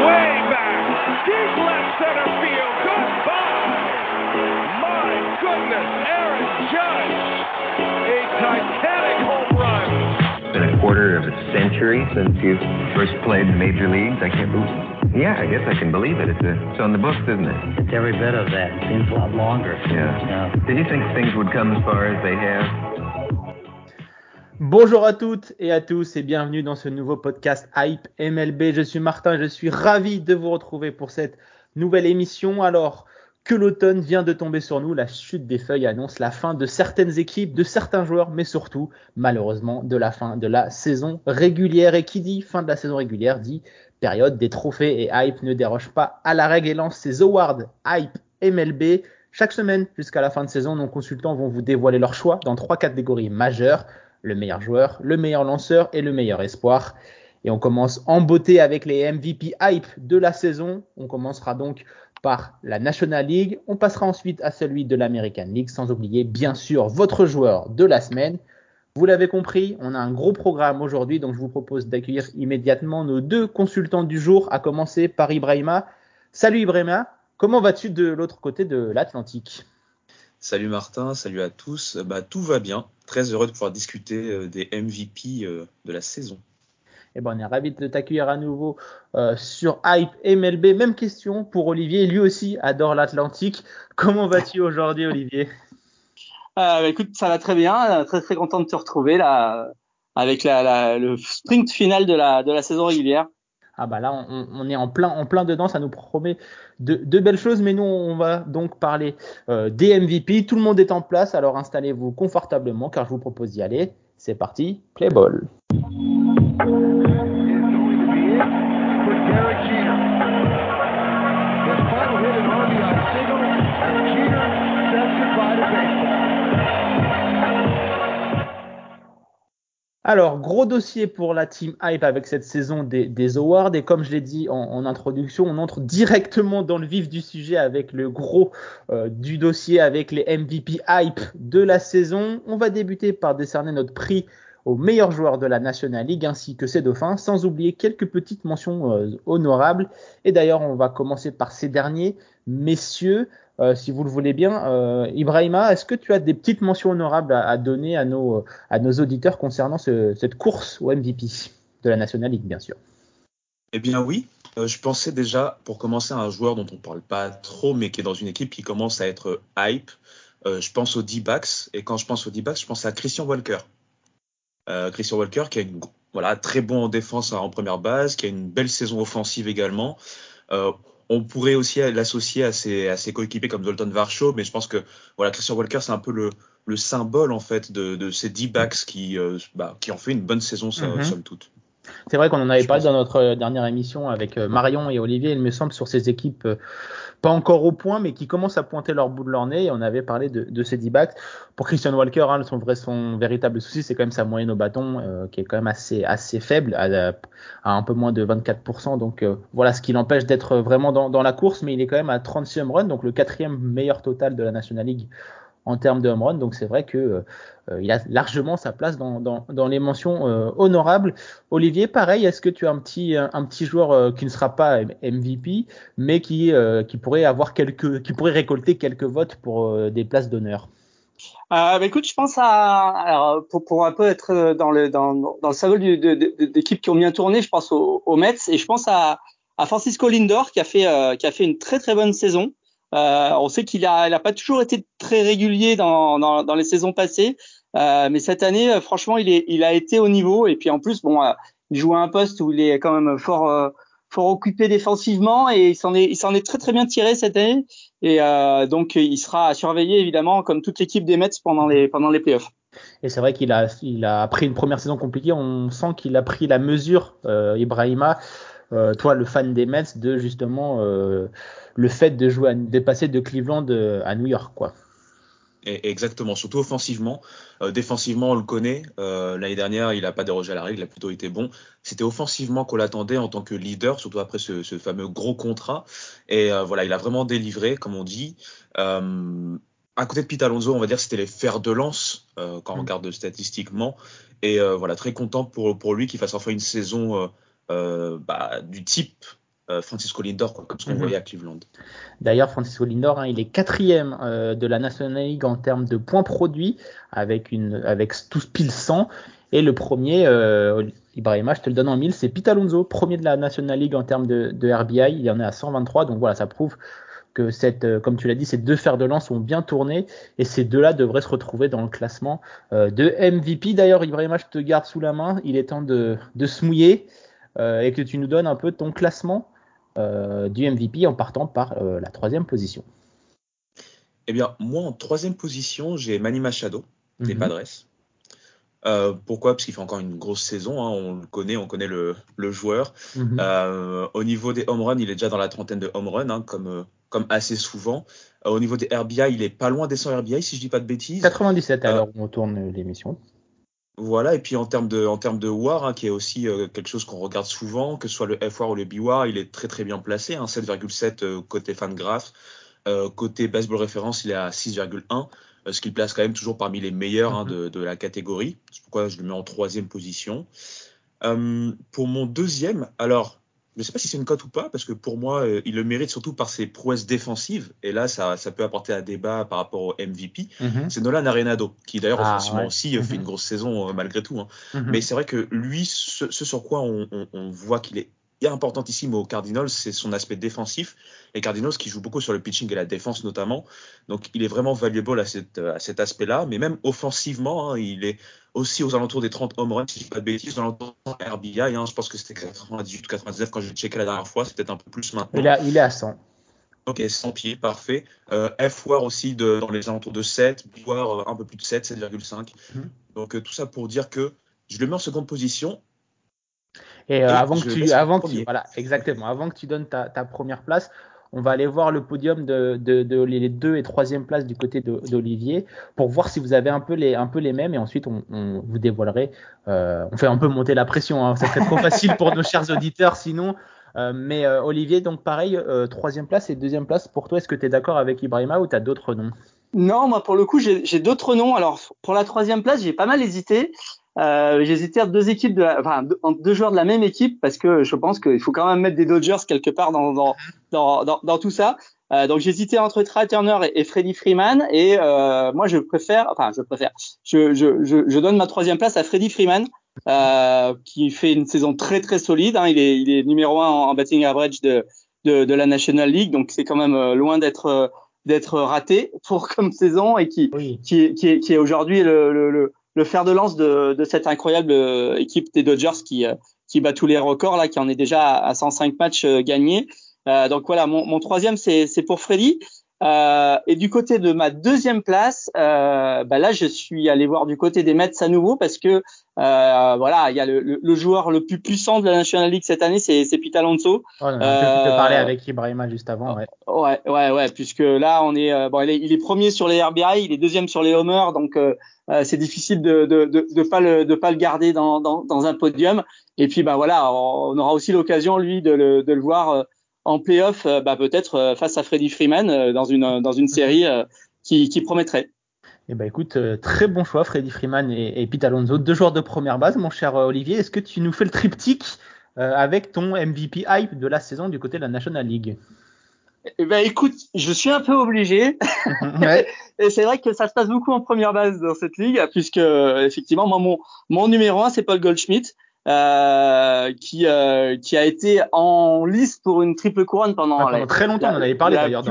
way back, deep left center field. Goodbye. My goodness, Aaron Judge, a titanic home run. been a quarter of a century since you first played in the major leagues. I can't believe. Yeah, I guess I can believe it. It's, a, it's on the books, isn't it? It's every bit of that. It seems a lot longer. Yeah. Did you think things would come as far as they have? Bonjour à toutes et à tous et bienvenue dans ce nouveau podcast Hype MLB. Je suis Martin, je suis ravi de vous retrouver pour cette nouvelle émission. Alors que l'automne vient de tomber sur nous, la chute des feuilles annonce la fin de certaines équipes, de certains joueurs, mais surtout, malheureusement, de la fin de la saison régulière. Et qui dit fin de la saison régulière dit période des trophées et Hype ne déroge pas à la règle et lance ses awards Hype MLB. Chaque semaine jusqu'à la fin de saison, nos consultants vont vous dévoiler leur choix dans trois catégories majeures le meilleur joueur, le meilleur lanceur et le meilleur espoir. Et on commence en beauté avec les MVP hype de la saison. On commencera donc par la National League. On passera ensuite à celui de l'American League, sans oublier bien sûr votre joueur de la semaine. Vous l'avez compris, on a un gros programme aujourd'hui, donc je vous propose d'accueillir immédiatement nos deux consultants du jour, à commencer par Ibrahima. Salut Ibrahima, comment vas-tu de l'autre côté de l'Atlantique? Salut Martin, salut à tous. Bah, tout va bien. Très heureux de pouvoir discuter euh, des MVP euh, de la saison. Eh ben, on est ravi de t'accueillir à nouveau euh, sur Hype MLB. Même question pour Olivier. Lui aussi adore l'Atlantique. Comment vas-tu aujourd'hui, Olivier? Euh, Écoute, ça va très bien. Très très content de te retrouver là avec la, la, le sprint final de la, de la saison régulière. Ah bah là, on, est en plein, en plein dedans, ça nous promet de, de belles choses, mais nous, on va donc parler euh, des MVP. Tout le monde est en place, alors installez-vous confortablement car je vous propose d'y aller. C'est parti, play ball. Alors, gros dossier pour la team Hype avec cette saison des, awards. Et comme je l'ai dit en, introduction, on entre directement dans le vif du sujet avec le gros euh, du dossier avec les MVP Hype de la saison. On va débuter par décerner notre prix au meilleur joueur de la National League ainsi que ses dauphins, sans oublier quelques petites mentions euh, honorables. Et d'ailleurs, on va commencer par ces derniers. Messieurs, euh, si vous le voulez bien. Euh, Ibrahima, est-ce que tu as des petites mentions honorables à, donner à nos, auditeurs concernant ce, cette course au MVP de la National League, bien sûr? Eh bien oui, euh, je pensais déjà, pour commencer, à un joueur dont on ne parle pas trop, mais qui est dans une équipe qui commence à être hype. Je pense aux D-backs, et quand je pense aux D-backs, je pense à Christian Walker. Christian Walker qui une voilà très bon en défense en première base, qui a une belle saison offensive également. On pourrait aussi l'associer à ses, à ses coéquipiers comme Zoltan Varsho, mais je pense que voilà, Christian Walker, c'est un peu le, le, symbole en fait de, de ces D-backs qui, euh, bah, qui ont fait une bonne saison, mm -hmm. somme toute. C'est vrai qu'on en avait parlé dans notre dernière émission avec Marion et Olivier, il me semble, sur ces équipes pas encore au point, mais qui commencent à pointer leur bout de leur nez. Et on avait parlé de, de ces D-backs. Pour Christian Walker, hein, son, vrai, son véritable souci, c'est quand même sa moyenne au bâton, euh, qui est quand même assez, assez faible, à, à un peu moins de 24%. Donc euh, voilà ce qui l'empêche d'être vraiment dans, dans, la course, mais il est quand même à 36e run, donc le quatrième meilleur total de la National League en termes de home run. Donc c'est vrai que euh, il a largement sa place dans, dans, dans les mentions euh, honorables. Olivier, pareil, est-ce que tu as un petit un petit joueur euh, qui ne sera pas MVP, mais qui euh, qui pourrait avoir quelques qui pourrait récolter quelques votes pour euh, des places d'honneur? Euh, bah écoute, je pense à alors pour, pour un peu être dans le dans, dans le d'équipes qui ont bien tourné, je pense aux, aux Mets et je pense à, à Francisco Lindor qui a fait qui a fait une très très bonne saison. Euh, on sait qu'il a, il a pas toujours été très régulier dans, les saisons passées, euh, mais cette année, euh, franchement, il, a été au niveau. Et puis en plus, bon, il joue à un poste où il est quand même fort, occupé défensivement et il s'en est, très très bien tiré cette année. Et donc, il sera à surveiller évidemment, comme toute l'équipe des Mets pendant les playoffs. Et c'est vrai qu'il a, il a pris une première saison compliquée. On sent qu'il a pris la mesure, Ibrahima. Euh, toi, le fan des Mets, de justement euh, le fait de jouer, à, de passer de Cleveland à New York, quoi. Exactement, surtout offensivement. Euh, défensivement, on le connaît. Euh, L'année dernière, il n'a pas dérogé à la règle, il a plutôt été bon. C'était offensivement qu'on l'attendait en tant que leader, surtout après ce, ce fameux gros contrat. Et euh, voilà, il a vraiment délivré, comme on dit. à côté de Pete Alonso, on va dire c'était les fers de lance quand on regarde statistiquement. Et voilà, très content pour, pour lui qu'il fasse enfin une saison bah, du type Francisco Lindor, comme ce qu'on Mhm. voyait à Cleveland. D'ailleurs, Francisco Lindor, hein, il est quatrième euh, de la National League en termes de points produits, avec une, avec tous pile 100. Et le premier, euh, Ibrahima, je te le donne en mille, c'est Pete Alonso, premier de la National League en termes de, de RBI. Il y en est à 123. Donc voilà, ça prouve que cette, euh, comme tu l'as dit, ces deux fers de lance ont bien tourné et ces deux-là devraient se retrouver dans le classement euh, de MVP. D'ailleurs, Ibrahima, je te garde sous la main. Il est temps de, de se mouiller euh, et que tu nous donnes un peu ton classement euh, du MVP en partant par euh, la troisième position. Eh bien, moi, en troisième position, j'ai Manny Machado, des Mhm. Padres. Euh, pourquoi? Parce qu'il fait encore une grosse saison, hein, on le connaît, on connaît le, le joueur. Mhm. Euh, au niveau des home runs, il est déjà dans la trentaine de home runs, hein, comme, euh, comme assez souvent. Euh, au niveau des RBI, il est pas loin des 100 RBI, si je dis pas de bêtises. 97 Euh, alors on tourne l'émission. Voilà, et puis en termes de, en termes de WAR, hein, qui est aussi euh, quelque chose qu'on regarde souvent, que ce soit le F-WAR ou le B-WAR, il est très très bien placé, hein, 7,7 euh, côté Fangraph. Euh, côté Baseball Reference, il est à 6,1, euh, ce qui le place quand même toujours parmi les meilleurs hein, de, de la catégorie. C'est pourquoi je le mets en troisième position. Euh, pour mon deuxième, alors, je ne sais pas si c'est une cote ou pas, parce que pour moi, euh, il le mérite surtout par ses prouesses défensives, et là, ça, ça peut apporter un débat par rapport au MVP. Mhm. C'est Nolan Arenado, qui d'ailleurs Ah, offensivement ouais. aussi euh, fait Mhm. une grosse saison euh, malgré tout. hein. Mhm. Mais c'est vrai que lui, ce, ce sur quoi on, on- on voit qu'il est importantissime aux Cardinals, c'est son aspect défensif. Les Cardinals qui jouent beaucoup sur le pitching et la défense notamment. Donc il est vraiment valuable à, cette, à cet aspect-là. Mais même offensivement, hein, il est aussi aux alentours des 30 home runs, si je dis pas de bêtises, aux alentours RBI. hein. je pense que c'était 98 ou 99 quand j'ai checké la dernière fois. C'est peut-être un peu plus maintenant. il, est à, il est à 100. Ok, 100 pieds, parfait. Euh, F-War aussi de, dans les alentours de 7, B-War euh, un peu plus de 7, 7,5. Mhm. Donc euh, tout ça pour dire que je le mets en seconde position. Et euh, avant que tu, avant que tu, voilà, exactement, avant que tu donnes ta, ta première place, on va aller voir le podium de, de, de les deux et troisième places du côté de- d'Olivier pour voir si vous avez un peu les, un peu les mêmes et ensuite on, on vous dévoilerait. Euh, on fait un peu monter la pression, hein, ça serait trop facile pour nos chers auditeurs sinon. Euh, mais euh, Olivier, donc pareil, euh, troisième place et deuxième place pour toi. Est-ce que tu es d'accord avec Ibrahima ou tu as d'autres noms? Non, moi pour le coup, j'ai j'ai d'autres noms. Alors pour la troisième place, j'ai pas mal hésité. Euh, hésité à deux équipes, de la, enfin deux, entre deux joueurs de la même équipe parce que je pense qu'il faut quand même mettre des Dodgers quelque part dans dans dans, dans, dans tout ça. Euh, donc hésité entre Trey Turner et, et Freddie Freeman et euh, moi je préfère, enfin je préfère, je, je, je, je donne ma troisième place à Freddie Freeman euh, qui fait une saison très très solide. Hein. Il est il est numéro un en, en batting average de, de de la National League, donc c'est quand même euh, loin d'être euh, d'être raté pour comme saison et qui Oui. qui est, qui est, qui est aujourd'hui le, le, le, le fer de lance de, de cette incroyable euh, équipe des Dodgers qui, euh, qui bat tous les records là, qui en est déjà à 105 matchs euh, gagnés. Donc voilà, mon, mon troisième c'est pour Freddy. Euh, et du côté de ma deuxième place, euh, bah là je suis allé voir du côté des Mets à nouveau parce que euh, voilà, il y a le, le, le joueur le plus puissant de la National League cette année, c'est c'est Pete Alonso. Oh, on Euh, parlé avec Ibrahima juste avant. Ouais. Ouais, ouais, ouais, puisque là on est euh, bon, il est, il est premier sur les RBI, il est deuxième sur les homers, donc euh, euh, c'est difficile de, de de de pas le de pas le garder dans dans, dans un podium. Et puis bah voilà, on aura aussi l'occasion lui de le de le voir euh, en playoff, euh, bah peut-être euh, face à Freddie Freeman euh, dans une dans une série euh, qui qui promettrait. Eh ben écoute, très bon choix, Freddy Freeman et, et Pete Alonso, deux joueurs de première base, mon cher Olivier. Est-ce que tu nous fais le triptyque euh, avec ton MVP hype de la saison du côté de la National League? Eh ben écoute, je suis un peu obligé. ouais. Et c'est vrai que ça se passe beaucoup en première base dans cette ligue, puisque effectivement, moi, mon, mon numéro un, c'est Paul Goldschmidt, euh, qui, euh, qui a été en lice pour une triple couronne pendant, Ah, pendant la- très longtemps, la- on en avait parlé d'ailleurs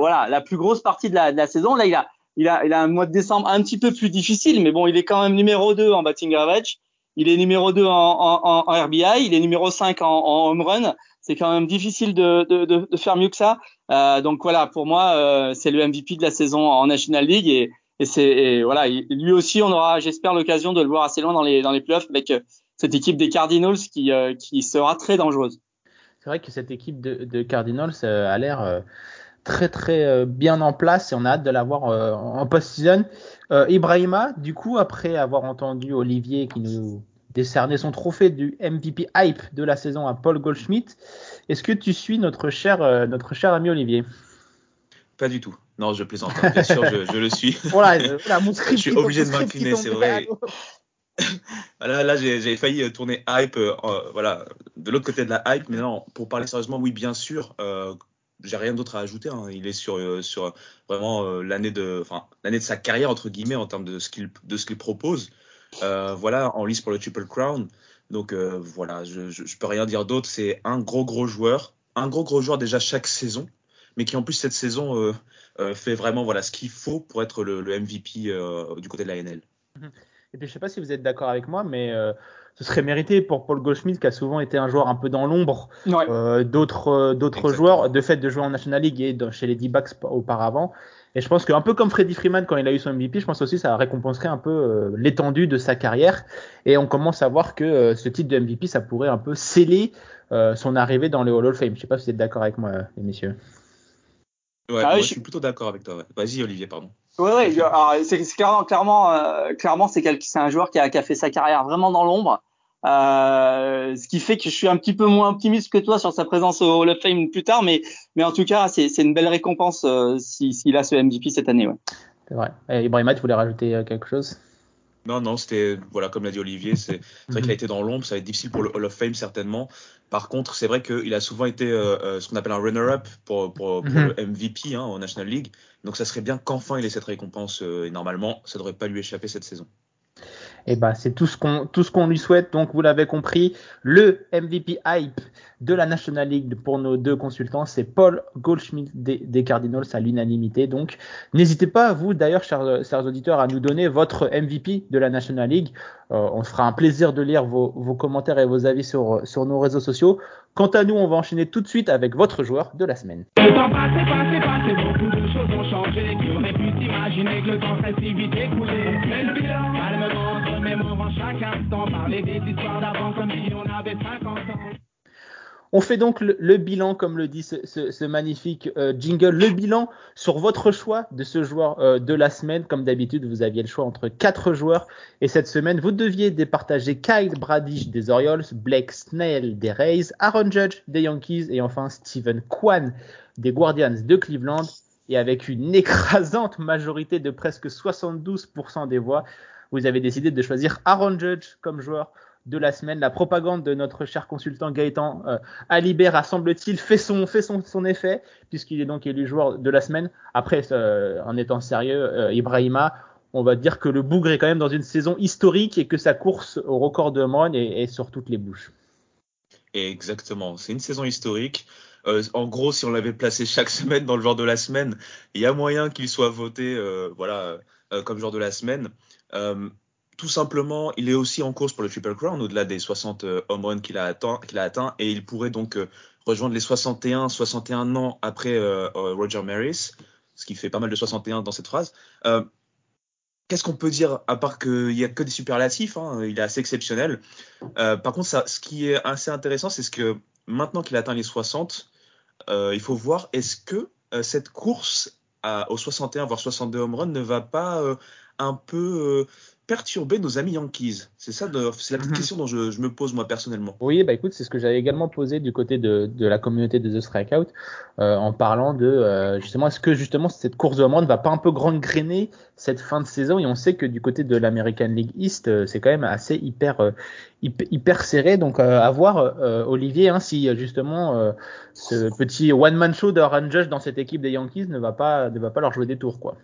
voilà, la plus grosse partie de la, de la saison. Là, il a, il a, il a un mois de décembre un petit peu plus difficile, mais bon, il est quand même numéro 2 en batting average. Il est numéro 2 en, en, en, RBI, il est numéro 5 en, en home run. C'est quand même difficile de, de, de, de faire mieux que ça. Euh, donc voilà, pour moi, euh, c'est le MVP de la saison en National League et, et c'est et voilà, il- lui aussi, on aura, j'espère, l'occasion de le voir assez loin dans les dans les playoffs avec cette équipe des Cardinals qui euh, qui sera très dangereuse. C'est vrai que cette équipe de, de Cardinals euh, a l'air euh, très très euh, bien en place et on a hâte de la voir euh, en post-season. Euh, Ibrahima, du coup, après avoir entendu Olivier qui nous décernait son trophée du MVP hype de la saison à Paul Goldschmidt, est-ce que tu suis notre cher, euh, notre cher ami Olivier? Pas du tout. Non, je plaisante. Bien sûr, je, je le suis. Voilà, voilà, mon script Je suis obligé de m'incliner, c'est vrai. L'eau. là, là j'ai failli tourner hype, euh, voilà, de l'autre côté de la hype, mais non, pour parler sérieusement, oui, bien sûr, euh, j'ai rien d'autre à ajouter. Hein. Il est sur, euh, sur vraiment euh, l'année de, l'année de sa carrière entre guillemets en termes de ce qu'il, de ce qu'il propose. Euh, voilà, en lice pour le Triple Crown. Donc euh, voilà, je, je, peux rien dire d'autre. C'est un gros gros joueur, un gros gros joueur déjà chaque saison, mais qui en plus cette saison euh, euh, fait vraiment voilà ce qu'il faut pour être le, le MVP du côté de la NL. Et puis je sais pas si vous êtes d'accord avec moi, mais ce serait mérité pour Paul Goldschmidt qui a souvent été un joueur un peu dans l'ombre ouais. euh, d'autres d'autres joueurs de fait de jouer en National League et chez les D-backs auparavant. Et je pense qu'un peu comme Freddie Freeman quand il a eu son MVP, je pense aussi ça récompenserait un peu euh, l'étendue de sa carrière. Et on commence à voir que euh, ce titre de MVP, ça pourrait un peu sceller euh, son arrivée dans le Hall of Fame. Je sais pas si vous êtes d'accord avec moi, les messieurs. Ouais, ah, moi, je suis plutôt d'accord avec toi. Ouais. Vas-y, Olivier, pardon. Oui, ouais, c'est clairement, clairement, euh, clairement, c'est c'est un joueur qui a, qui a, fait sa carrière vraiment dans l'ombre. Euh, ce qui fait que je suis un petit peu moins optimiste que toi sur sa présence au Hall of Fame plus tard, mais, mais en tout cas, c'est une belle récompense euh, s'il si, a ce MVP cette année. Ouais. C'est vrai. Et Ibrahima, tu voulais rajouter euh, quelque chose? Non, non, c'était, voilà, comme l'a dit Olivier, c'est vrai qu'il a été dans l'ombre, ça va être difficile pour le Hall of Fame certainement. Par contre, c'est vrai qu'il a souvent été euh, ce qu'on appelle un runner-up pour, pour, pour mm -hmm. le MVP hein, en National League. Donc ça serait bien qu'enfin il ait cette récompense euh, et normalement, ça devrait pas lui échapper cette saison. Et bah, c'est tout ce qu'on tout ce qu'on lui souhaite. Donc, vous l'avez compris, le MVP hype de la National League pour nos deux consultants, c'est Paul Goldschmidt des, Cardinals à l'unanimité. Donc, n'hésitez pas, vous d'ailleurs, chers, auditeurs, à nous donner votre MVP de la National League. Euh, on fera un plaisir de lire vos, commentaires et vos avis sur, nos réseaux sociaux. Quant à nous, on va enchaîner tout de suite avec votre joueur de la semaine on fait donc le, bilan, comme le dit ce, magnifique euh, jingle, le bilan sur votre choix de ce joueur euh, de la semaine. Comme d'habitude, vous aviez le choix entre quatre joueurs et cette semaine, vous deviez départager Kyle Bradish des Orioles, Blake Snell des Rays, Aaron Judge des Yankees et enfin Stephen Kwan des Guardians de Cleveland. Et avec une écrasante majorité de presque 72% des voix, vous avez décidé de choisir Aaron Judge comme joueur de la semaine. La propagande de notre cher consultant Gaëtan euh, Alibert semble-t-il fait son fait son effet puisqu'il est donc élu joueur de la semaine. Après, euh, en étant sérieux, euh, Ibrahima, on va dire que le Bougre est quand même dans une saison historique et que sa course au record de Mon est, est, sur toutes les bouches. Exactement, c'est une saison historique. Euh, en gros, si on l'avait placé chaque semaine dans le genre de la semaine, il y a moyen qu'il soit voté, voilà, comme joueur de la semaine tout simplement, il est aussi en course pour le Triple Crown, au-delà des 60 euh, home runs qu'il a, atteint, a atteint, et il pourrait donc euh, rejoindre les 61, 61 ans après euh, Roger Maris, ce qui fait pas mal de 61 dans cette phrase. Euh, Qu'est-ce qu'on peut dire, à part qu'il n'y a que des superlatifs, hein, il est assez exceptionnel. Euh, par contre, ce qui est assez intéressant, c'est ce que maintenant qu'il atteint les 60, il faut voir est-ce que cette course à, aux 61 voire 62 home runs ne va pas un peu perturber nos amis Yankees C'est ça, c'est la petite -hmm. question dont je, je, me pose moi personnellement. Oui, bah écoute, c'est ce que j'avais également posé du côté de, de la communauté de The Strikeout euh, en parlant de euh, justement est-ce que justement cette course de ne va pas un peu grande-grainer cette fin de saison? Et on sait que du côté de l'American League East, euh, c'est quand même assez hyper hyper, serré. Donc à voir Olivier hein, si justement ce petit one man show de Judge dans cette équipe des Yankees ne va pas ne va pas leur jouer des tours quoi.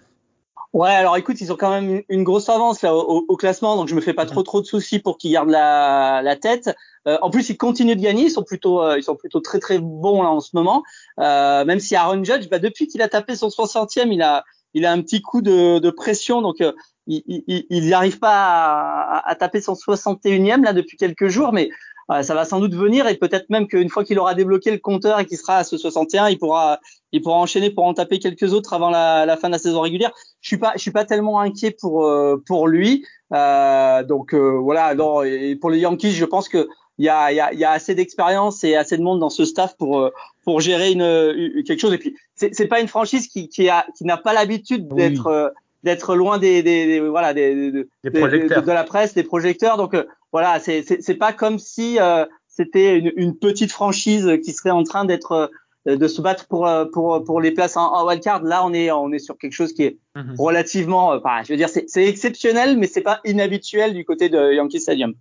Ouais, alors écoute, ils ont quand même une grosse avance là au, au classement, donc je me fais pas trop trop de soucis pour qu'ils gardent la, la tête. Euh, en plus, ils continuent de gagner, ils sont plutôt euh, ils sont plutôt très très bons là en ce moment. Euh, même si Aaron Judge, bah, depuis qu'il a tapé son 60e, il a il a un petit coup de, de pression, donc euh, il n'arrive pas à, à, taper son 61e là depuis quelques jours, mais ça va sans doute venir et peut-être même qu'une fois qu'il aura débloqué le compteur et qu'il sera à ce 61, il pourra, il pourra enchaîner pour en taper quelques autres avant la, la fin de la saison régulière. Je suis pas, je suis pas tellement inquiet pour euh, pour lui. Euh, donc euh, voilà. Non, et pour les Yankees, je pense que il y a, y a, y a assez d'expérience et assez de monde dans ce staff pour euh, pour gérer une, une quelque chose. Et puis c'est c'est pas une franchise qui qui a qui n'a pas l'habitude d'être oui. d'être loin des, des, des voilà des, des, des projecteurs. De, de, la presse, des projecteurs. Donc voilà, c'est c'est pas comme si euh, c'était une, une, petite franchise qui serait en train d'être de se battre pour pour pour les places en, en wildcard. Là, on est on est sur quelque chose qui est Mhm. relativement, enfin, je veux dire, c'est exceptionnel, mais c'est pas inhabituel du côté de Yankee Stadium.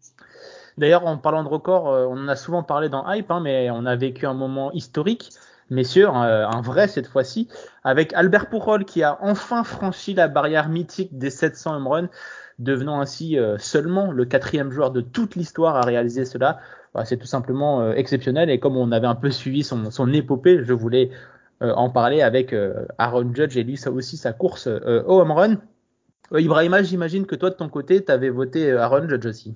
D'ailleurs, en parlant de record, euh, on en a souvent parlé dans Hype, hein, mais on a vécu un moment historique, messieurs, un, un vrai cette fois-ci, avec Albert Pujol qui a enfin franchi la barrière mythique des 700 home runs, devenant ainsi euh, seulement le quatrième joueur de toute l'histoire à réaliser cela. Voilà, c'est tout simplement euh, exceptionnel et comme on avait un peu suivi son, son épopée, je voulais euh, en parler avec euh, Aaron Judge et lui ça aussi sa course au home run. Ibrahima, j'imagine que toi de ton côté, tu avais voté Aaron Judge aussi.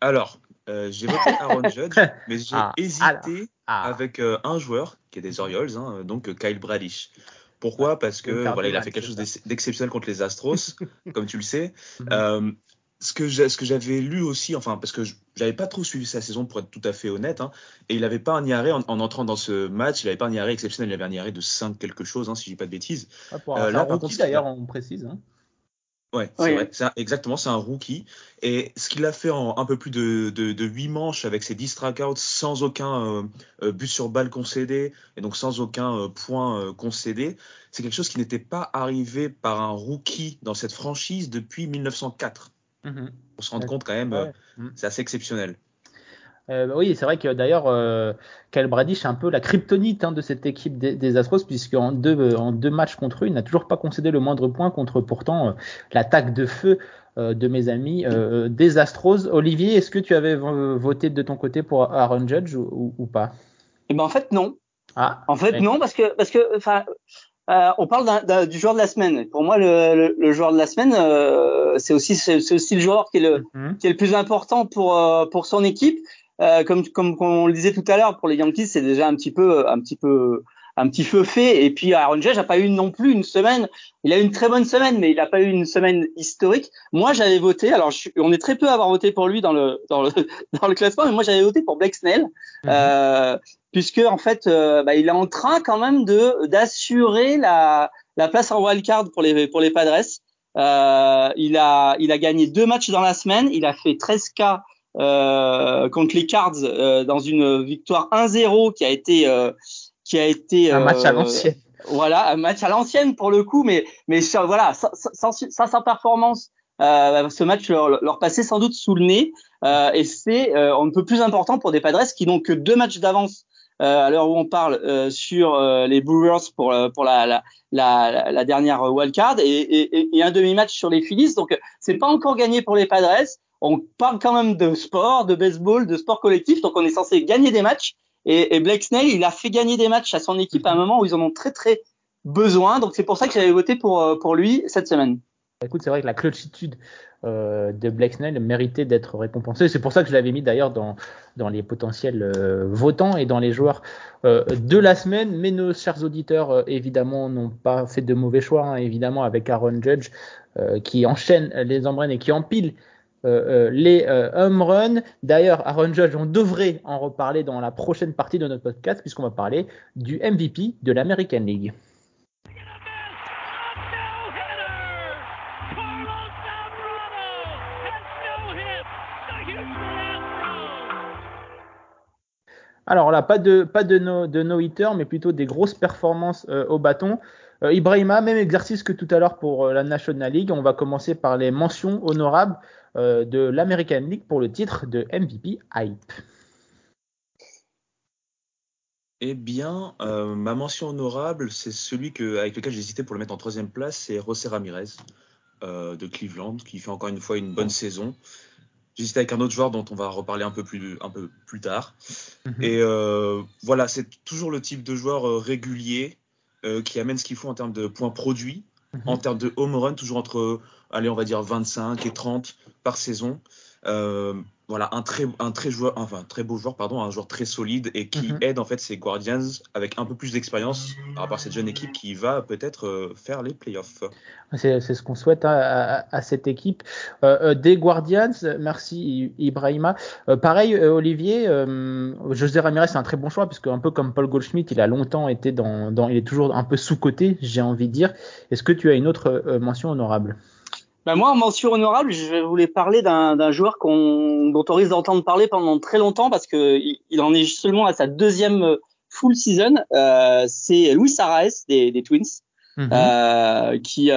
Alors, j'ai voté Aaron Judge, mais j'ai Ah, hésité Ah. avec un joueur qui est des Orioles, hein, donc Kyle Bradish. Pourquoi? Parce que voilà, il a fait quelque chose d'exceptionnel contre les Astros, comme tu le sais. Mhm. Euh, ce que j'ai- ce que j'avais lu aussi, enfin parce que je- j'avais pas trop suivi sa saison pour être tout à fait honnête, hein, et il avait pas un IRA en, en entrant dans ce match, il avait pas un IRA exceptionnel, il avait un IRA de 5 quelque chose, hein, si je dis pas de bêtises. Pour Euh, un, là, par rookie, contre, d'ailleurs, on précise. Hein. Ouais, c'est Oui. vrai. Un- exactement, c'est un rookie. Et ce qu'il a fait en un peu plus de, de, de 8 manches avec ses 10 strikeouts sans aucun euh, euh, but sur balle concédé et donc sans aucun euh, point euh, concédé, c'est quelque chose qui n'était pas arrivé par un rookie dans cette franchise depuis 1904. Mhm. On se rend compte quand même, Ouais. euh, Mhm. c'est assez exceptionnel. Euh, bah oui, c'est vrai que d'ailleurs, euh, Kyle Bradish est un peu la kryptonite hein, de cette équipe des, des Astros, puisqu'en deux, euh, en deux matchs contre eux, il n'a toujours pas concédé le moindre point contre pourtant euh, l'attaque de feu euh, de mes amis euh, des Astros. Olivier, est-ce que tu avais vo- voté de ton côté pour Aaron Judge ou, ou- ou pas? Et ben en fait non. Ah, En fait Ouais. non parce que parce que enfin euh, on parle du joueur de la semaine. Pour moi le, le, le joueur de la semaine euh, c'est aussi c'est aussi le joueur qui est le Mhm. qui est le plus important pour euh, pour son équipe. Euh, comme comme on le disait tout à l'heure pour les Yankees c'est déjà un petit peu un petit peu un petit feu fait. Et puis Aaron Judge n'a pas eu non plus une semaine. Il a eu une très bonne semaine mais il n'a pas eu une semaine historique. Moi j'avais voté alors je suis- on est très peu à avoir voté pour lui dans le dans le dans le classement mais moi j'avais voté pour Blake Snell. Mhm. euh, puisque en fait euh, bah, il est en train quand même de d'assurer la la place en wildcard pour les pour les Padres. Euh, il a il a gagné deux matchs dans la semaine. Il a fait 13 K euh, contre les Cards euh, dans une victoire 1-0 qui a été euh, qui a été un match à euh, l'ancienne. voilà, un match à l'ancienne pour le coup, mais mais ça, voilà, sans, ça, sans performance, euh, ce match leur, leur passait sans doute sous le nez, euh, et c'est euh, un peu plus important pour des Padres qui n'ont que deux matchs d'avance euh, à l'heure où on parle euh, sur euh, les Brewers pour euh, pour la la, la, la dernière wildcard et, et, et un demi-match sur les Phillies, donc c'est pas encore gagné pour les Padres. On parle quand même de sport, de baseball, de sport collectif, donc on est censé gagner des matchs. Et, et Blake Snell, il a fait gagner des matchs à son équipe à un moment où ils en ont très très besoin. Donc c'est pour ça que j'avais voté pour euh, pour lui cette semaine. Écoute, c'est vrai que la clutchitude euh, de Blake Snell méritait d'être récompensée. C'est pour ça que je l'avais mis d'ailleurs dans, dans les potentiels euh, votants et dans les joueurs euh, de la semaine. Mais nos chers auditeurs, évidemment, n'ont pas fait de mauvais choix, hein, évidemment, avec Aaron Judge qui enchaîne les runs et qui empile euh, euh, les euh, home runs. D'ailleurs, Aaron Judge, on devrait en reparler dans la prochaine partie de notre podcast puisqu'on va parler du MVP de l'American League. Alors là, pas de pas de no, hitter, mais plutôt des grosses performances au bâton. Euh, Ibrahima, même exercice que tout à l'heure pour euh, la National League. On va commencer par les mentions honorables euh, de l'American League pour le titre de MVP Hype. Eh bien, ma mention honorable, c'est celui que, avec lequel j'hésitais pour le mettre en troisième place, c'est José Ramirez de Cleveland, qui fait encore une fois une bonne saison. J'hésitais avec un autre joueur dont on va reparler un peu plus, un peu plus tard. Mhm. Et voilà, c'est toujours le type de joueur régulier euh, qui amène ce qu'il faut en termes de points produits, Mhm. en termes de home run, toujours entre, allez, on va dire 25 et 30 par saison. Euh, voilà, un très, un très joueur, enfin, très beau joueur, pardon, un joueur très solide et qui Mhm. aide en fait ses Guardians avec un peu plus d'expérience par rapport à cette jeune équipe qui va peut-être euh, faire les playoffs. C'est ce qu'on souhaite à, à- à cette équipe. Euh, euh, des Guardians, merci Ibrahima. Euh, pareil, Olivier, euh, José Ramirez, c'est un très bon choix, puisque un peu comme Paul Goldschmidt, il a longtemps été dans, dans il est toujours un peu sous-coté, j'ai envie de dire. Est-ce que tu as une autre mention honorable? Ben moi, en mention honorable, je voulais parler d'un joueur qu'on dont on risque d'entendre parler pendant très longtemps parce que il, il en est seulement à sa deuxième full season, c'est Luis Araes des, des Twins. Mhm. qui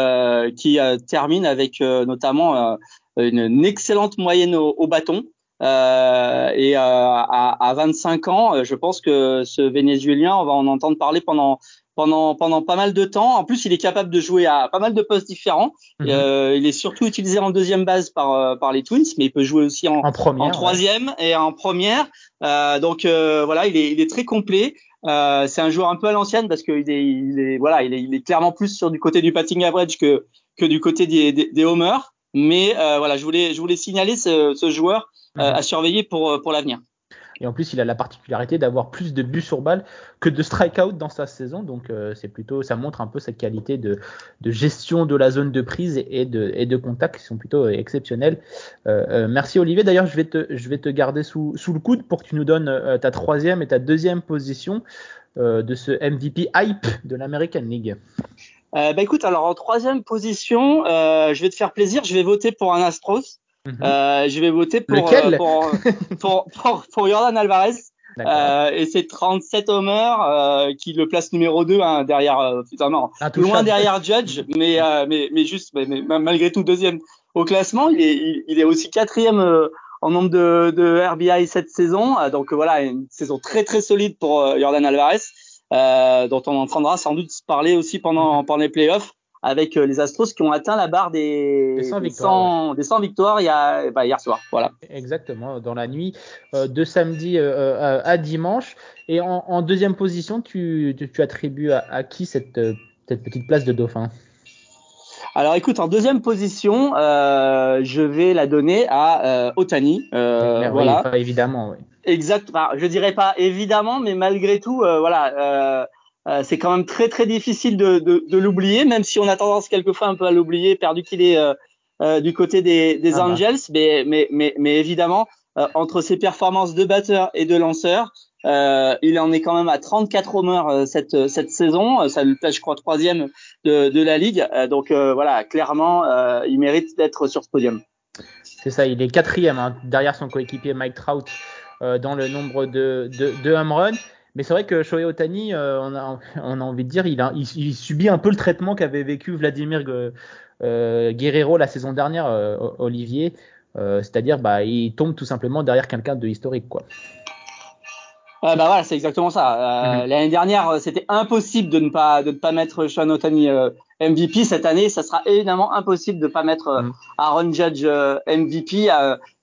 qui termine avec notamment une, une, excellente moyenne au, au bâton. Euh, et à, à 25 ans, je pense que ce Vénézuélien, on va en entendre parler pendant pendant pendant pas mal de temps. En plus, il est capable de jouer à pas mal de postes différents. Mhm. Euh, il est surtout utilisé en deuxième base par euh, par les Twins, mais il peut jouer aussi en, en, première, en troisième et en première. Euh, donc euh, voilà, il est il est très complet. Euh, c'est un joueur un peu à l'ancienne parce qu'il est il est voilà il est, il est clairement plus sur du côté du batting average que que du côté des des, des homers. Mais voilà, je voulais je voulais signaler ce, ce joueur. À surveiller pour pour l'avenir. Et en plus, il a la particularité d'avoir plus de buts sur balle que de strikeout dans sa saison. Donc, euh, c'est plutôt, ça montre un peu sa qualité de, de, gestion de la zone de prise et de, et de contact qui sont plutôt exceptionnels. Euh, euh, merci Olivier. D'ailleurs, je vais te, je vais te garder sous, sous le coude pour que tu nous donnes euh, ta troisième et ta deuxième position euh, de ce MVP hype de l'American League. bah écoute, alors en troisième position, je vais te faire plaisir. Je vais voter pour un Astros. Mhm. Euh, je vais voter pour, euh, pour, pour, pour, pour, Jordan Alvarez. Euh, et c'est 37 homers euh, qui le place numéro 2 hein, derrière euh, non, loin derrière Judge mais mais mais juste mais, malgré tout deuxième au classement il est il, est aussi quatrième en nombre de, de RBI cette saison donc voilà une saison très très solide pour Jordan Alvarez dont on entendra sans doute parler aussi pendant mhm. pendant les playoffs avec euh, les Astros qui ont atteint la barre des, 100 victoires, des 100 victoires il y a, bah, hier soir. Voilà. Exactement, dans la nuit euh, de samedi euh, à dimanche. Et en, en deuxième position, tu, tu, tu attribues à, à, qui cette, cette petite place de dauphin? Alors écoute, en deuxième position, euh, je vais la donner à Otani. Voilà. Oui, évidemment, oui. Exact. Enfin, je dirais pas évidemment, mais malgré tout, voilà. Euh, c'est quand même très très difficile de, de, de l'oublier, même si on a tendance quelquefois un peu à l'oublier, perdu qu'il est euh, euh, du côté des, des ah bah. Angels. Mais, mais, mais, mais évidemment, entre ses performances de batteur et de lanceur, il en est quand même à 34 homers cette, cette saison. Ça lui place, je crois, troisième de, de la ligue. donc voilà, clairement, il mérite d'être sur ce podium. C'est ça, il est quatrième hein, derrière son coéquipier Mike Trout dans le nombre de, de, de home runs. Mais c'est vrai que Shohei Otani, euh, on, a, on a envie de dire, il, a, il, subit un peu le traitement qu'avait vécu Vladimir euh, Guerrero la saison dernière, euh, Olivier. C'est-à-dire, bah, il tombe tout simplement derrière quelqu'un de historique, quoi. bah voilà, c'est exactement ça. Mhm. L'année dernière, c'était impossible de ne pas de ne pas mettre Shohei Otani MVP. Cette année, ça sera évidemment impossible de ne pas mettre mhm. Aaron Judge MVP.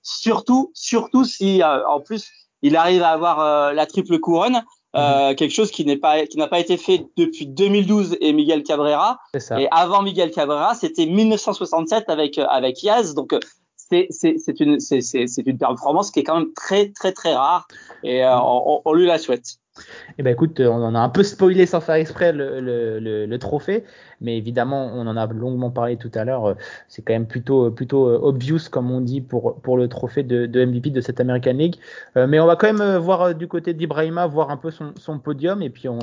surtout, surtout si en plus il arrive à avoir la triple couronne. Euh, mhm. quelque chose qui n'est pas qui n'a pas été fait depuis 2012 et Miguel Cabrera. Et avant Miguel Cabrera, c'était 1967 avec euh, avec Yaz. Donc euh, c'est c'est c'est une c'est c'est une performance qui est quand même très très très rare et euh, on, on lui la souhaite. Eh ben écoute, on en a un peu spoilé sans faire exprès le, trophée, mais évidemment, on en a longuement parlé tout à l'heure. C'est quand même plutôt plutôt euh, obvious, comme on dit, pour pour le trophée de, MVP de cette American League. Euh, mais on va quand même euh, voir du côté d'Ibrahima, voir un peu son, podium, et puis on,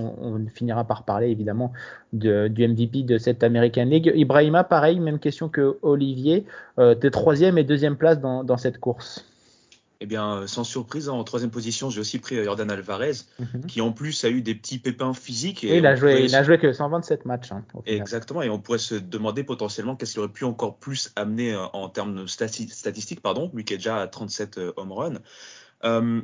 finira par parler évidemment de, du MVP de cette American League. Ibrahima, pareil, même question que Olivier. Euh, troisième et deuxième place dans, dans cette course. Eh bien, sans surprise, en troisième position, j'ai aussi pris Jordan Alvarez, mhm. qui en plus a eu des petits pépins physiques. Et, il, a joué, il a joué que 127 matchs. Hein, Exactement, et on pourrait se demander potentiellement qu'est-ce qu'il aurait pu encore plus amener euh, en termes statistiques, pardon, lui qui est déjà à 37 euh, home runs. Euh,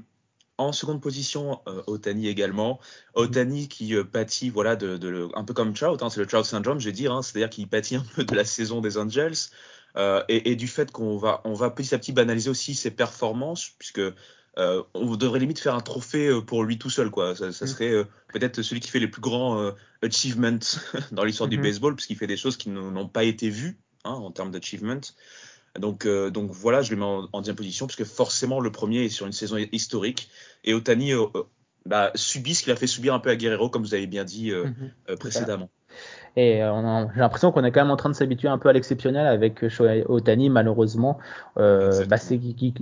en seconde position, euh, Otani également. Otani qui euh, pâtit, voilà, de, de, un peu comme Trout, hein, c'est le Trout syndrome, je vais dire, hein, c'est-à-dire qu'il pâtit un peu de la saison des Angels. Euh, et, et, du fait qu'on va, on va petit à petit banaliser aussi ses performances, puisque euh, on devrait limite faire un trophée euh, pour lui tout seul, quoi. Ça, ça mm. serait euh, peut-être celui qui fait les plus grands achievements dans l'histoire du mm-hmm. baseball, puisqu'il fait des choses qui n'ont pas été vues hein, en termes d'achievement. Donc, donc voilà, je le mets en, en deuxième position, puisque forcément le premier est sur une saison historique, et Otani bah, subit ce qu'il a fait subir un peu à Guerrero, comme vous avez bien dit mm-hmm. précédemment. Et euh, j'ai l'impression qu'on est quand même en train de s'habituer un peu à l'exceptionnel avec Shohei Otani, malheureusement. Euh, bah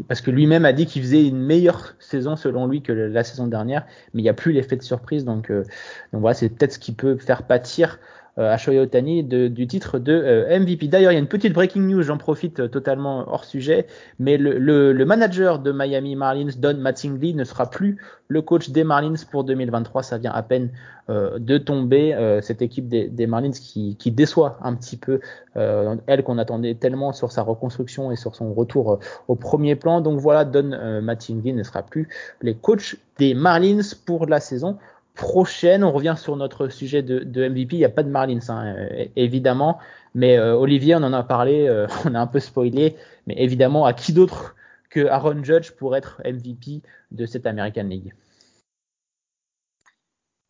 parce que lui-même a dit qu'il faisait une meilleure saison selon lui que la saison dernière, mais il n'y a plus l'effet de surprise. Donc, euh, donc voilà, c'est peut-être ce qui peut faire pâtir euh, Shohei Otani du titre de euh, MVP. D'ailleurs, il y a une petite breaking news, j'en profite euh, totalement hors sujet, mais le, le, manager de Miami Marlins, Don Mattingly, ne sera plus le coach des Marlins pour 2023. Ça vient à peine euh, de tomber, cette équipe des, des Marlins qui, qui, déçoit un petit peu, elle qu'on attendait tellement sur sa reconstruction et sur son retour au premier plan. Donc voilà, Don Mattingly ne sera plus les coachs des Marlins pour la saison prochaine, on revient sur notre sujet de, MVP. Il n'y a pas de Marlins, hein, évidemment. Mais euh, Olivier, on en a parlé, euh, on a un peu spoilé. Mais évidemment, à qui d'autre que Aaron Judge pour être MVP de cette American League?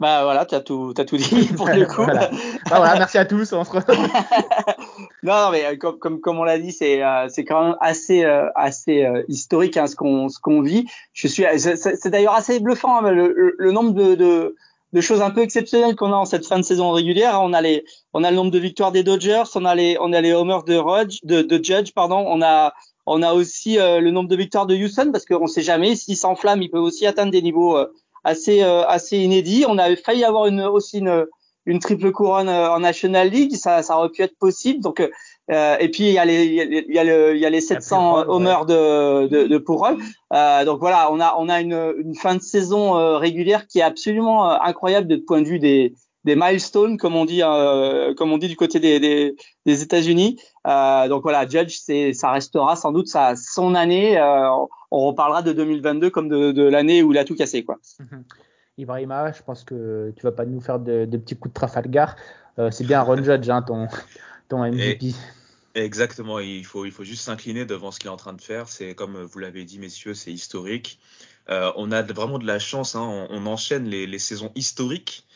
Bah voilà, tu as tout, as tout dit pour le coup. voilà. Bah voilà, merci à tous. On se non, mais comme, comme, comme on l'a dit, c'est c'est quand même assez assez historique hein, ce qu'on ce qu'on vit. Je suis, c'est d'ailleurs assez bluffant hein, le, le, nombre de, de de choses un peu exceptionnelles qu'on a en cette fin de saison régulière. On a les, on a le nombre de victoires des Dodgers, on a les, on a les homers de Rudge, de, de Judge, pardon. On a, on a aussi le nombre de victoires de Houston parce qu'on sait jamais s'ils s'enflamment, ils peuvent aussi atteindre des niveaux euh, assez inédit. On avait failli avoir une, aussi une, une triple couronne euh, en National League, ça, ça aurait pu être possible. Donc euh, et puis il y a les il y a, le, il y a les 700 homers de de, de Euh, donc voilà, on a on a une, une fin de saison régulière qui est absolument incroyable de point de vue des des milestones comme on dit euh, comme on dit du côté des des, des États-Unis. Euh, donc voilà, Judge, c'est ça restera sans doute sa son année. Euh, on reparlera de 2022 comme de, de l'année où il a tout cassé quoi. Ibrahima, je pense que tu vas pas nous faire de, de petits coups de Trafalgar. Euh, c'est bien Ron Judge, hein, ton ton MVP. exactement, il faut il faut juste s'incliner devant ce qu'il est en train de faire. C'est comme vous l'avez dit, messieurs, c'est historique. Euh, on a vraiment de la chance. Hein, on, on, enchaîne les, les saisons historiques.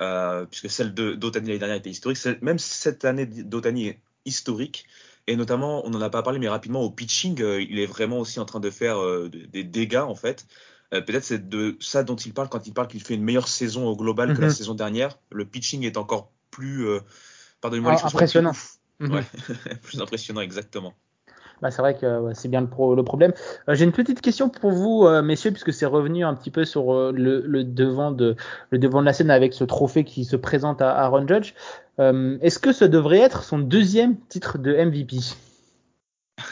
Euh, puisque celle d'Otani l'année dernière était historique. Même cette année d'Otani est historique. Et notamment, on n'en a pas parlé, mais rapidement, au pitching, euh, il est vraiment aussi en train de faire euh, des dégâts, en fait. Peut-être c'est de ça dont il parle quand il parle qu'il fait une meilleure saison au global que la mhm. saison dernière. Le pitching est encore plus, pardonnez-moi ah, impressionnant. Plus, mhm. plus impressionnant, exactement. Bah, c'est vrai que c'est bien le, le problème. Euh, j'ai une petite question pour vous, euh, messieurs, puisque c'est revenu un petit peu sur euh, le, devant de, le devant de la scène avec ce trophée qui se présente à Aaron Judge. Est-ce que ce devrait être son deuxième titre de MVP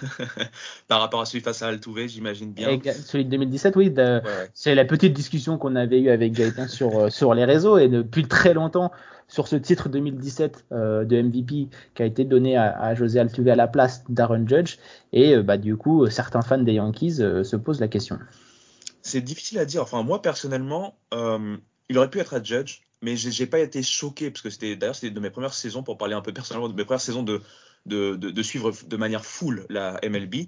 Par rapport à celui face à Altuve, j'imagine bien. celui de 2017, oui. C'est la petite discussion qu'on avait eue avec Gaëtan sur, sur les réseaux et depuis très longtemps, sur ce titre 2017 euh, de MVP qui a été donné à, José Altuve à la place d'Aaron Judge. Et euh, bah, du coup, certains fans des Yankees euh, se posent la question. C'est difficile à dire. Enfin, moi, personnellement, il aurait pu être à Judge, mais j'ai pas été choqué parce que c'était d'ailleurs c'était de mes premières saisons pour parler un peu personnellement de mes premières saisons de de, de, suivre de manière full la MLB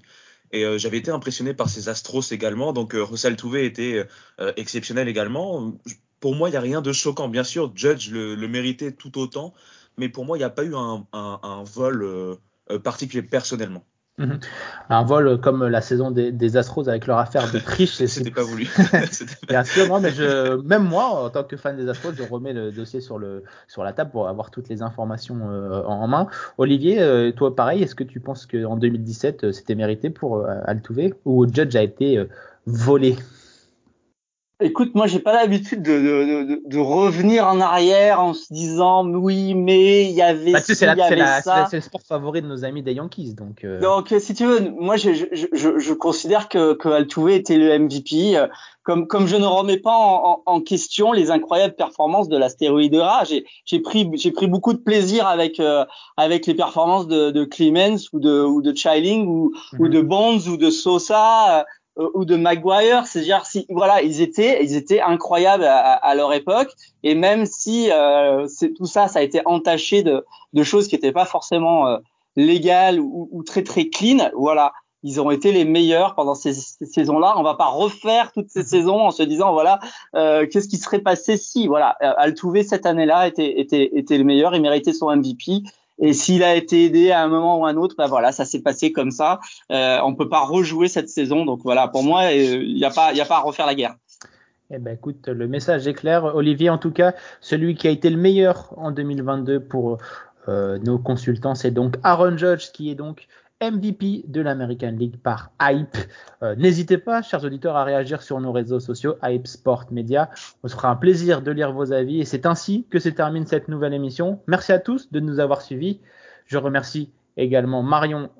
et j'avais été impressionné par ses Astros également donc euh, José Altuve était exceptionnel également pour moi, il n'y a rien de choquant. Bien sûr, Judge le, méritait tout autant, mais pour moi, il n'y a pas eu un, vol euh, euh, particulier personnellement. Mhm. Un vol comme la saison des, Astros avec leur affaire de triche. C'était pas voulu. Bien sûr, non, mais je, même moi, en tant que fan des Astros, je remets le dossier sur, le, sur la table pour avoir toutes les informations euh, en main. Olivier, toi, pareil, est-ce que tu penses qu'en 2017, c'était mérité pour Altuve ou Judge a été volé? Écoute, moi, j'ai pas l'habitude de, de, de, revenir en arrière en se disant oui, mais il y avait. Bah, c'est le sport favori de nos amis des Yankees, donc. Euh. Donc, si tu veux, moi, je, je, je, je considère que, que Altuve était le MVP. Comme, comme je ne remets pas en, en, question les incroyables performances de l'astéroïde rare, j'ai pris, j'ai pris beaucoup de plaisir avec euh, avec les performances de, de Clemens ou de ou de Chiling ou, ou mhm. de Bonds ou de Sosa euh, ou de Maguire, c'est-à-dire si voilà, ils étaient ils étaient incroyables à, leur époque et même si euh, tout ça ça a été entaché de, de choses qui n'étaient pas forcément euh, légales ou, ou, très très clean, voilà, ils ont été les meilleurs pendant ces, saisons-là. On va pas refaire toutes ces saisons en se disant voilà euh, qu'est-ce qui serait passé si voilà. Altuve cette année-là était était était le meilleur, il méritait son MVP et s'il a été aidé à un moment ou à un autre, ben voilà, ça s'est passé comme ça. Euh, on peut pas rejouer cette saison. Donc voilà, pour moi, il n'y a pas, il a pas à refaire la guerre. Eh ben écoute, le message est clair. Olivier, en tout cas, celui qui a été le meilleur en 2022 pour euh, nos consultants, c'est donc Aaron Judge, qui est donc MVP de l'American League par Hype. Euh, n'hésitez pas, chers auditeurs, à réagir sur nos réseaux sociaux, Hype Sport Media. On se fera un plaisir de lire vos avis et c'est ainsi que se termine cette nouvelle émission. Merci à tous de nous avoir suivis. Je remercie également Marion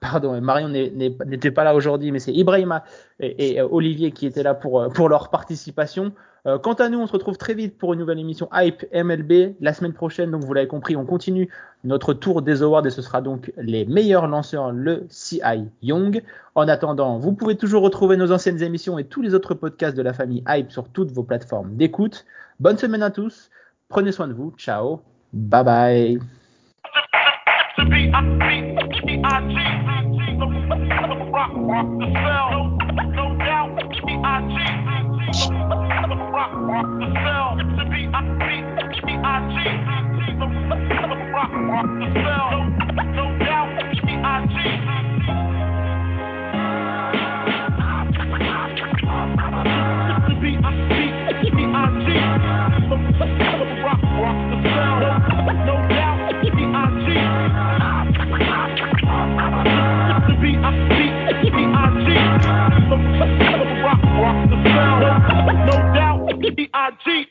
pardon, Marion n'était pas là aujourd'hui, mais c'est Ibrahima et, Olivier qui étaient là pour, pour leur participation. Euh, quant à nous, on se retrouve très vite pour une nouvelle émission Hype MLB la semaine prochaine. Donc vous l'avez compris, on continue notre tour des awards et ce sera donc les meilleurs lanceurs, le CI Young. En attendant, vous pouvez toujours retrouver nos anciennes émissions et tous les autres podcasts de la famille Hype sur toutes vos plateformes d'écoute. Bonne semaine à tous. Prenez soin de vous. Ciao. Bye bye. rock, the cell, to be, I, be, the rock, the cell. I G.